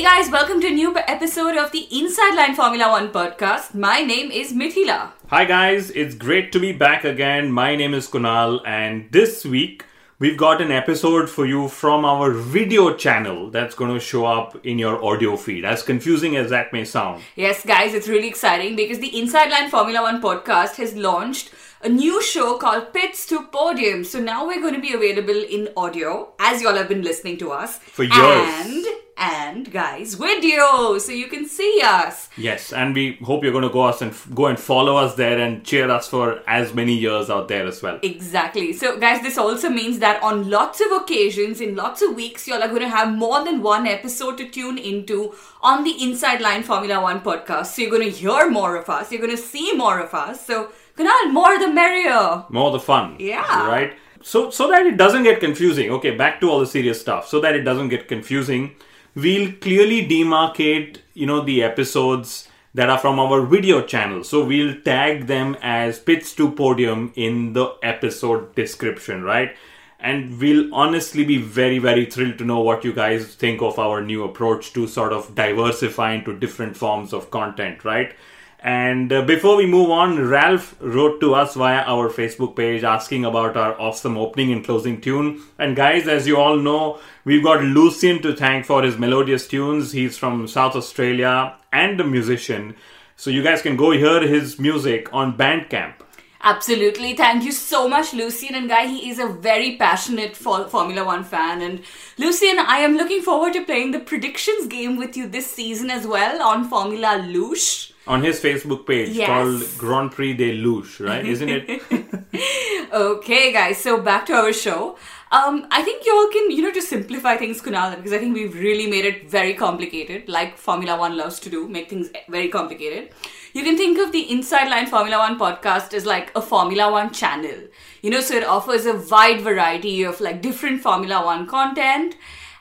Hey guys, welcome to a new episode of the Inside Line Formula One podcast. My name is Mithila. Hi guys, it's great to be back again. My name is Kunal, and this week we've got an episode for you from our video channel that's going to show up in your audio feed. As confusing as that may sound. Yes, guys, it's really exciting because the Inside Line Formula One podcast has launched a new show called Pits to Podium. So now we're going to be available in audio, as y'all have been listening to us. For years. And, and guys, video, so you can see us. Yes, and we hope you're going to go us and go and follow us there and cheer us for as many years out there as well. Exactly. So, guys, this also means that on lots of occasions, in lots of weeks, y'all are going to have more than one episode to tune into on the Inside Line Formula One podcast. So, you're going to hear more of us, you're going to see more of us. So, Kunal, more the merrier. More the fun. Yeah. Right? So so that it doesn't get confusing. Okay, back to all the serious stuff. So that it doesn't get confusing, we'll clearly demarcate, you know, the episodes that are from our video channel. So we'll tag them as pits to podium in the episode description, right? And we'll honestly be very, very thrilled to know what you guys think of our new approach to sort of diversify into different forms of content, right? And uh, before we move on, Ralph wrote to us via our Facebook page asking about our awesome opening and closing tune. And guys, as you all know, we've got Lucian to thank for his melodious tunes. He's from South Australia and a musician. So you guys can go hear his music on Bandcamp. Absolutely. Thank you so much, Lucian. And Guy, he is a very passionate for- Formula One fan. And Lucian, I am looking forward to playing the predictions game with you this season as well on Formula Lush. On his Facebook page Yes. called Grand Prix de Luche, right? Isn't it? Okay, guys, so back to our show. Um, I think y'all can, you know, to simplify things, Kunal, because I think we've really made it very complicated, like Formula One loves to do, make things very complicated. You can think of the Inside Line Formula One podcast as like a Formula One channel. You know, so it offers a wide variety of like different Formula One content.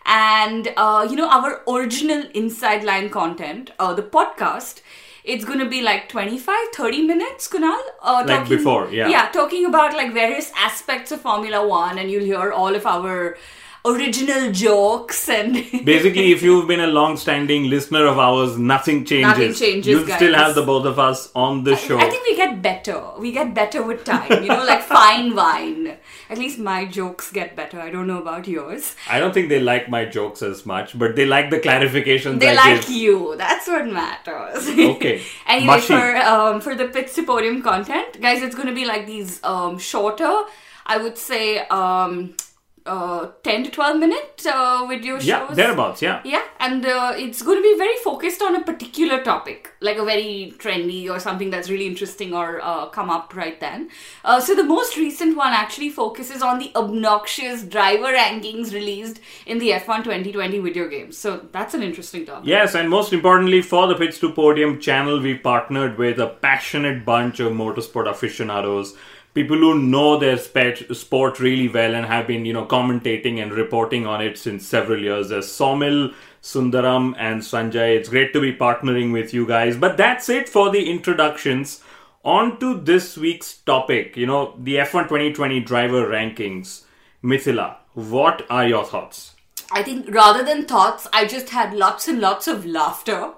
And, uh, you know, our original Inside Line content, uh, the podcast, it's to be like 25, 30 minutes, Kunal. Uh, Like before, yeah. Yeah, talking about like various aspects of Formula One, and you'll hear all of our original jokes and Basically, if you've been a long-standing listener of ours, nothing changes. Nothing changes, You'll still have the both of us on the show. I think we get better. We get better with time. You know, like fine wine. At least my jokes get better. I don't know about yours. I don't think they like my jokes as much, but they like the clarifications They I like give. you. That's what matters. Okay. anyway, for um, for the Pits to Podium content, guys, it's going to be like these um, shorter. I would say um, uh, ten to twelve minute uh, video shows. Yeah, thereabouts, yeah. Yeah, and uh, it's going to be very focused on a particular topic, like a very trendy or something that's really interesting or uh, come up right then. Uh, so the most recent one actually focuses on the obnoxious driver rankings released in the F1 2020 video games. So that's an interesting topic. Yes, and most importantly, for the Pits to Podium channel, we partnered with a passionate bunch of motorsport aficionados, people who know their sport really well and have been, you know, commentating and reporting on it since several years. There's Somil, Sundaram, and Sanjay. It's great to be partnering with you guys. But that's it for the introductions. On to this week's topic, you know, the F1 2020 driver rankings. Mithila, what are your thoughts? I think rather than thoughts, I just had lots and lots of laughter.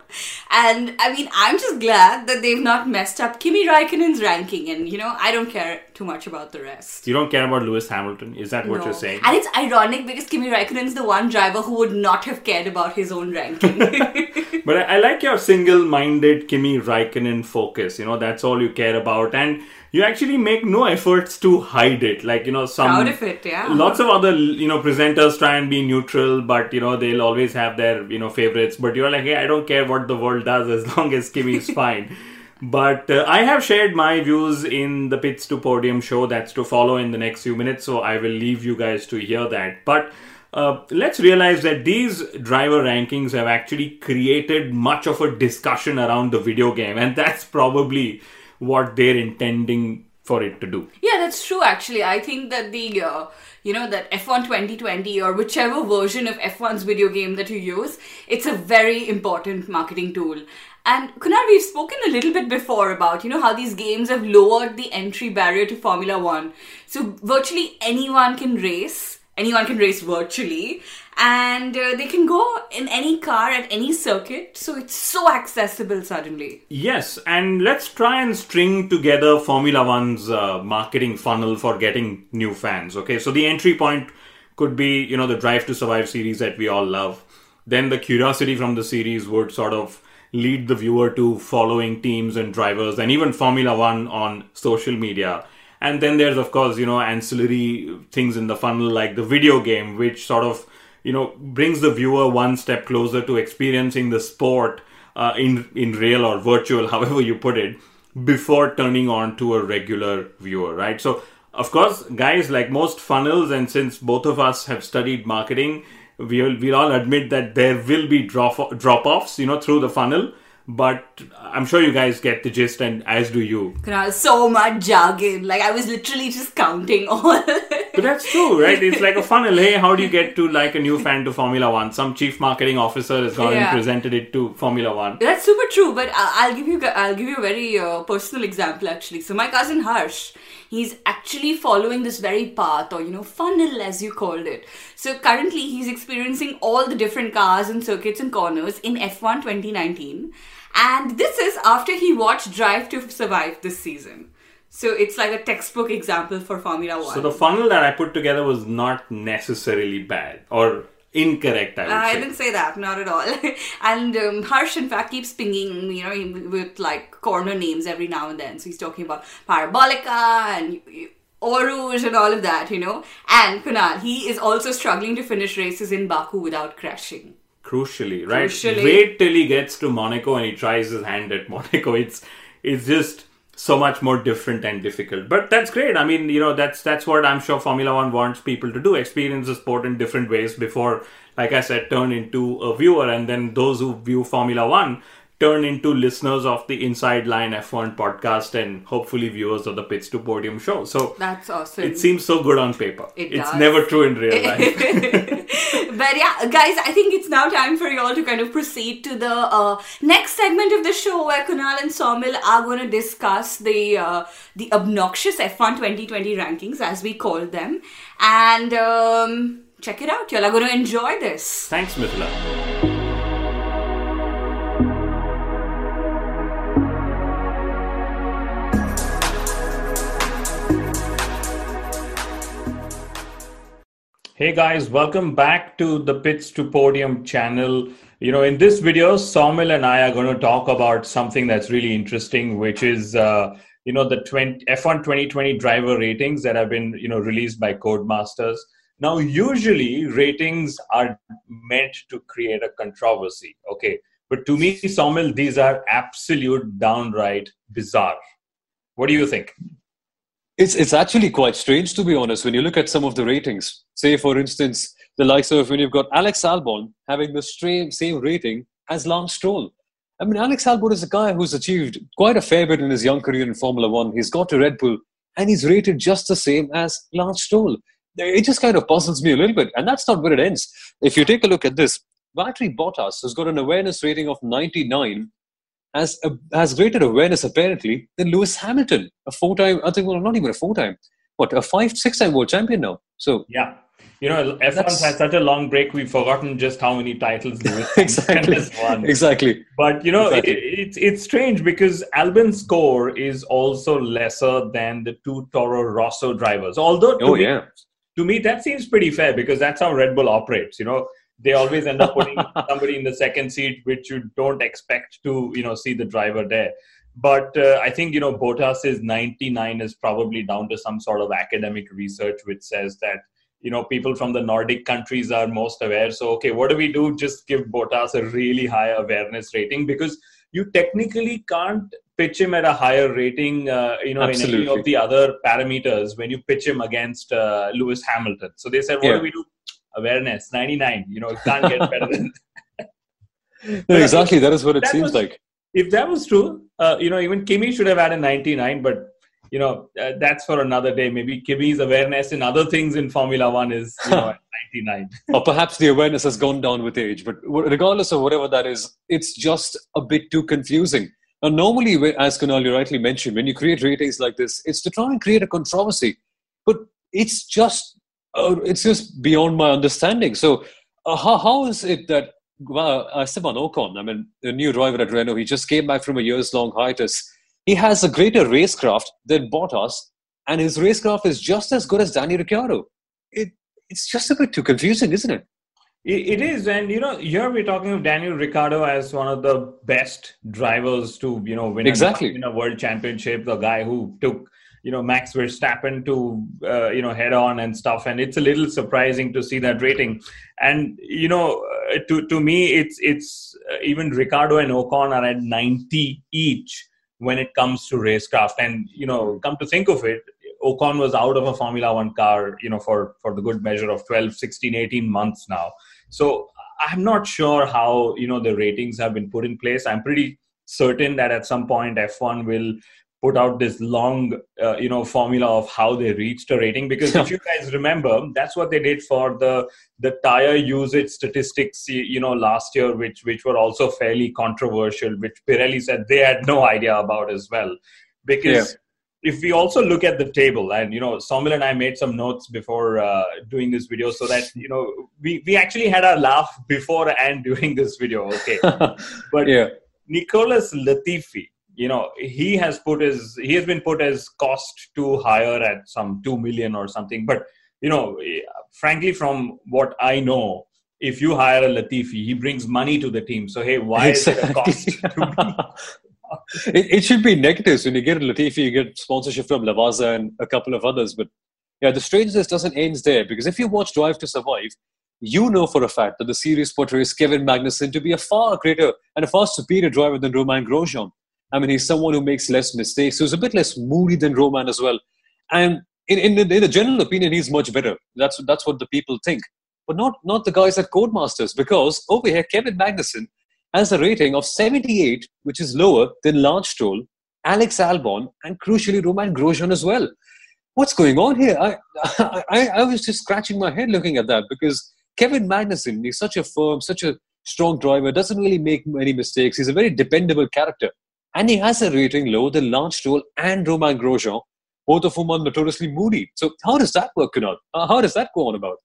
And I mean, I'm just glad that they've not messed up Kimi Raikkonen's ranking. And, you know, I don't care too much about the rest. You don't care about Lewis Hamilton? Is that what No. you're saying? And it's ironic because Kimi Raikkonen's the one driver who would not have cared about his own ranking. But I, I like your single-minded Kimi Raikkonen focus. You know, that's all you care about, and you actually make no efforts to hide it. Like you know, some Proud of it, yeah. Lots of other you know presenters try and be neutral, but you know they'll always have their you know favorites. But you're like, hey, I don't care what the world does as long as Kimi is fine. But uh, I have shared my views in the Pits to Podium show. That's to follow in the next few minutes, so I will leave you guys to hear that. But uh, let's realize that these driver rankings have actually created much of a discussion around the video game, and that's probably what they're intending for it to do. Yeah, that's true. Actually, I think that the uh, you know that F1 2020 or whichever version of F1's video game that you use, it's a very important marketing tool. And Kunal, we've spoken a little bit before about you know how these games have lowered the entry barrier to Formula One. So virtually anyone can race. Anyone can race virtually, and uh, they can go in any car at any circuit. So it's so accessible suddenly. Yes, and let's try and string together Formula One's uh, marketing funnel for getting new fans. Okay, so the entry point could be, you know, the Drive to Survive series that we all love. Then the curiosity from the series would sort of lead the viewer to following teams and drivers and even Formula One on social media. And then there's, of course, you know, ancillary things in the funnel like the video game, which sort of, you know, brings the viewer one step closer to experiencing the sport uh, in in real or virtual, however you put it, before turning on to a regular viewer, right? So, of course, guys, like most funnels, and since both of us have studied marketing, we'll we'll all admit that there will be drop drop offs, you know, through the funnel. But I'm sure you guys get the gist, and as do you. So much jargon. Like I was literally just counting all. But that's true, right? It's like a funnel. Hey, how do you get to like a new fan to Formula One? Some chief marketing officer has gone Yeah. and presented it to Formula One. That's super true, but I'll give you I'll give you a very uh, personal example actually. So my cousin Harsh, he's actually following this very path or you know funnel as you called it. So currently he's experiencing all the different cars and circuits and corners in F1 2019, and this is after he watched Drive to Survive this season. So it's like a textbook example for Formula One. So the funnel that I put together was not necessarily bad or incorrect. I I say. didn't say that, not at all. and um, Harsh, in fact, keeps pinging, you know, with like corner names every now and then. So he's talking about Parabolica and Eau Rouge and all of that, you know. And Kunal, he is also struggling to finish races in Baku without crashing. Crucially, right? Crucially. Wait till he gets to Monaco and he tries his hand at Monaco. It's it's just so much more different and difficult. But that's great. I mean, you know, that's that's what I'm sure Formula One wants people to do: experience the sport in different ways before, like I said, turn into a viewer, and then those who view Formula One turn into listeners of the Inside Line F1 podcast and hopefully viewers of the Pits to Podium show. So That's awesome. it seems so good on paper. It it's does. never true in real life. but yeah, guys, I think it's now time for you all to kind of proceed to the uh, next segment of the show where Kunal and Somil are going to discuss the uh, the obnoxious F1 2020 rankings, as we call them, and um, check it out. Y'all are going to enjoy this. Thanks, Mithila. Hey guys, welcome back to the Pits to Podium channel. You know, in this video, Somil and I are going to talk about something that's really interesting, which is, uh, you know, the 20, F1 2020 driver ratings that have been, you know, released by Codemasters. Now, usually ratings are meant to create a controversy, okay? But to me, Somil, these are absolute downright bizarre. What do you think? It's it's actually quite strange to be honest when you look at some of the ratings. Say for instance, the likes of when you've got Alex Albon having the same same rating as Lance Stroll. I mean, Alex Albon is a guy who's achieved quite a fair bit in his young career in Formula One. He's got to Red Bull, and he's rated just the same as Lance Stroll. It just kind of puzzles me a little bit, and that's not where it ends. If you take a look at this, Valtteri Bottas has got an awareness rating of 99 has a, has greater awareness apparently than Lewis Hamilton, a four-time, I think, well, not even a four-time, what a five, six-time world champion now. So Yeah. You know, F1's That's- had such a long break, we've forgotten just how many titles Lewis exactly. has won. Exactly. But you know, Exactly. it, it's it's strange because Albon's score is also lesser than the two Toro Rosso drivers. Although, Oh me, yeah. to me, that seems pretty fair because that's how Red Bull operates. You know, they always end up putting somebody in the second seat, which you don't expect to, you know, see the driver there. But uh, I think you know, Bottas's 99 is probably down to some sort of academic research which says that you know people from the Nordic countries are most aware. So okay, what do we do? Just give Bottas a really high awareness rating because you technically can't pitch him at a higher rating, uh, you know, in any of the other parameters when you pitch him against uh, Lewis Hamilton. So they said, what Yeah. do we do? Awareness, 99. You know, it can't get better than No, exactly. That is what it That seems was- like. if that was true, uh, you know, even Kimi should have had a 99, but you know, uh, that's for another day. Maybe Kimi's awareness in other things in Formula One is you know, 99. or perhaps the awareness has gone down with age. But regardless of whatever that is, it's just a bit too confusing. Now, normally, as Kunal you rightly mentioned, when you create ratings like this, it's to try and create a controversy. But it's just, uh, it's just beyond my understanding. So, uh, how, how is it that well, uh, Esteban Ocon, I mean, the new driver at Renault, he just came back from a years-long hiatus. He has a greater racecraft than Bottas, and his racecraft is just as good as Danny Ricciardo. It, it's just a bit too confusing, isn't it? It, it is, and you know, here we're talking of Daniel Ricciardo as one of the best drivers to you know win Exactly. a, win a world championship. The guy who took you know Max Verstappen to uh, you know head on and stuff, and it's a little surprising to see that rating. And you know, uh, to to me, it's it's uh, even Ricciardo and Ocon are at ninety each when it comes to racecraft. And you know, come to think of it, Ocon was out of a Formula One car, you know, for for the good measure of 12, 16, 18 months now. So I'm not sure how you know the ratings have been put in place. I'm pretty certain that at some point F1 will put out this long uh, you know formula of how they reached a rating. Because if you guys remember that's what they did for the the tire usage statistics you know last year which which were also fairly controversial which Pirelli said they had no idea about as well. Because if we also look at the table and you know Somil and I made some notes before uh, doing this video so that you know we we actually had our laugh before and during this video okay. But yeah. Nicholas Latifi, you know, he has put his he has been put as cost to hire at some two million or something. But you know, frankly, from what I know, if you hire a Latifi, he brings money to the team. So hey, why is it a cost to me? it, it should be negatives. When you get a Latifi, you get sponsorship from Lavazza and a couple of others. But yeah, the strangeness doesn't end there because if you watch Drive to Survive, you know for a fact that the series portrays Kevin Magnussen to be a far greater and a far superior driver than Romain Grosjean. I mean, he's someone who makes less mistakes, who's a bit less moody than Romain as well. And in, in, in the general opinion, he's much better. That's, that's what the people think. But not, not the guys at Codemasters, because over here, Kevin Magnussen has a rating of 78, which is lower than Lance Stroll, Alex Albon, and crucially Romain Grosjean as well. What's going on here? I, I, I was just scratching my head looking at that because Kevin Magnussen is such a firm, such a strong driver, doesn't really make many mistakes. He's a very dependable character. And he has a rating lower than Lance Stroll and Romain Grosjean, both of whom are notoriously moody. So how does that work, Kunal? Uh, how does that go on about?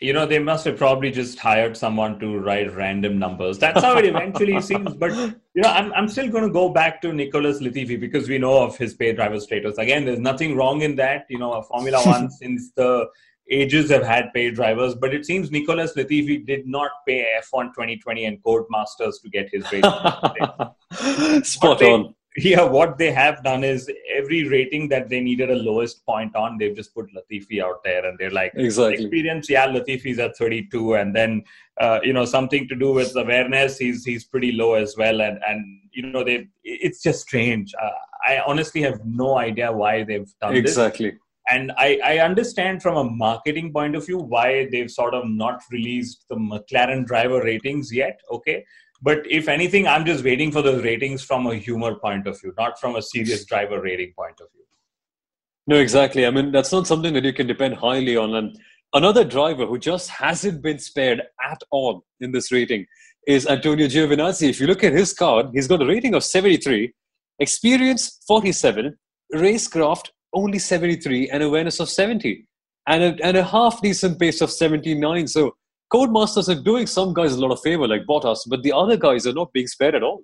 You know, they must have probably just hired someone to write random numbers. That's how it eventually seems. But you know, I'm I'm still going to go back to Nicholas Latifi because we know of his pay driver status. Again, there's nothing wrong in that. You know, a Formula One since the ages have had paid drivers, but it seems Nicholas Latifi did not pay F1 2020 and Codemasters to get his rating. Spot they- on. yeah, what they have done is every rating that they needed a lowest point on, they've just put Latifi out there, and they're like, Exactly. experience, yeah, Latifi's at 32, and then uh, you know something to do with awareness, he's he's pretty low as well, and and you know they, it's just strange. Uh, I honestly have no idea why they've done this Exactly. And I, I understand from a marketing point of view why they've sort of not released the McLaren driver ratings yet. Okay. But if anything, I'm just waiting for those ratings from a humor point of view, not from a serious driver rating point of view. No, exactly. I mean, that's not something that you can depend highly on. And another driver who just hasn't been spared at all in this rating is Antonio Giovinazzi. If you look at his card, he's got a rating of 73, experience 47, racecraft only 73, and awareness of 70. and a, and a half decent pace of 79. So Codemasters are doing some guys a lot of favor, like Bottas, but the other guys are not being spared at all.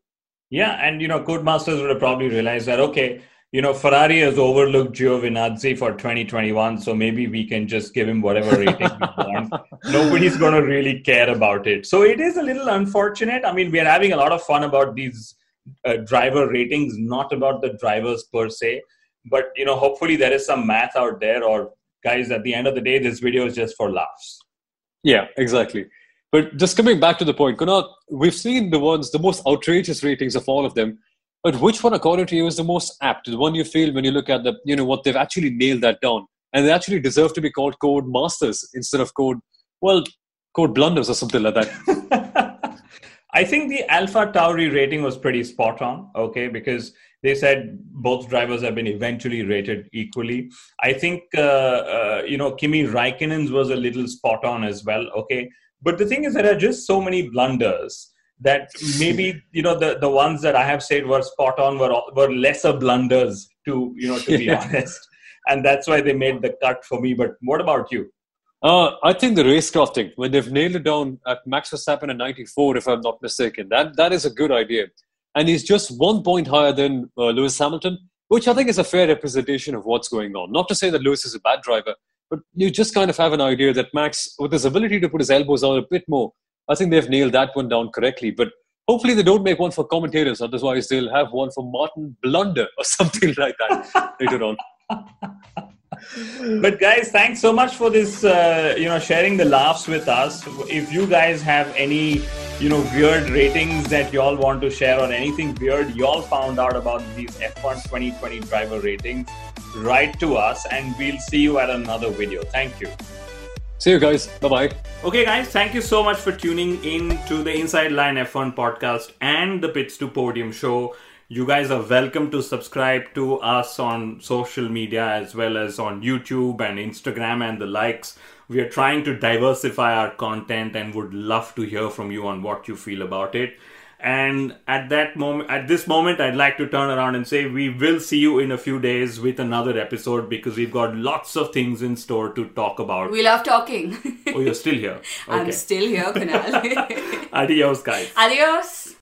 Yeah, and you know, Codemasters would have probably realized that okay, you know, Ferrari has overlooked Giovinazzi for 2021, so maybe we can just give him whatever rating we want. Nobody's going to really care about it. So it is a little unfortunate. I mean, we are having a lot of fun about these uh, driver ratings, not about the drivers per se. But you know, hopefully there is some math out there, or guys, at the end of the day, this video is just for laughs. Yeah, exactly. But just coming back to the point, Kunal, we've seen the ones, the most outrageous ratings of all of them. But which one, according to you, is the most apt? The one you feel when you look at the, you know, what they've actually nailed that down, and they actually deserve to be called code masters instead of code, well, code blunders or something like that. I think the Alpha Tauri rating was pretty spot on. Okay, because they said both drivers have been eventually rated equally. I think uh, uh, you know Kimi Raikkonen's was a little spot on as well. Okay, but the thing is there are just so many blunders that maybe you know the the ones that I have said were spot on were were lesser blunders to you know to be honest, and that's why they made the cut for me. But what about you? Uh, I think the racecraft thing, when they've nailed it down at Max Verstappen in 94, if I'm not mistaken, that, that is a good idea and he's just one point higher than uh, Lewis Hamilton, which I think is a fair representation of what's going on. Not to say that Lewis is a bad driver, but you just kind of have an idea that Max, with his ability to put his elbows out a bit more, I think they've nailed that one down correctly. But hopefully they don't make one for commentators, otherwise they'll have one for Martin Blunder or something like that later on. but guys thanks so much for this uh, you know sharing the laughs with us. If you guys have any you know weird ratings that y'all want to share or anything weird y'all found out about these f1 2020 driver ratings write to us and we'll see you at another video. Thank you. See you guys. Bye bye okay guys thank you so much for tuning in to the inside line f1 podcast and the pits to podium show you guys are welcome to subscribe to us on social media as well as on YouTube and Instagram and the likes. We are trying to diversify our content and would love to hear from you on what you feel about it. And at that moment, at this moment, I'd like to turn around and say we will see you in a few days with another episode because we've got lots of things in store to talk about. We love talking. oh, you're still here. Okay. I'm still here, Kunal. Adios, guys. Adios.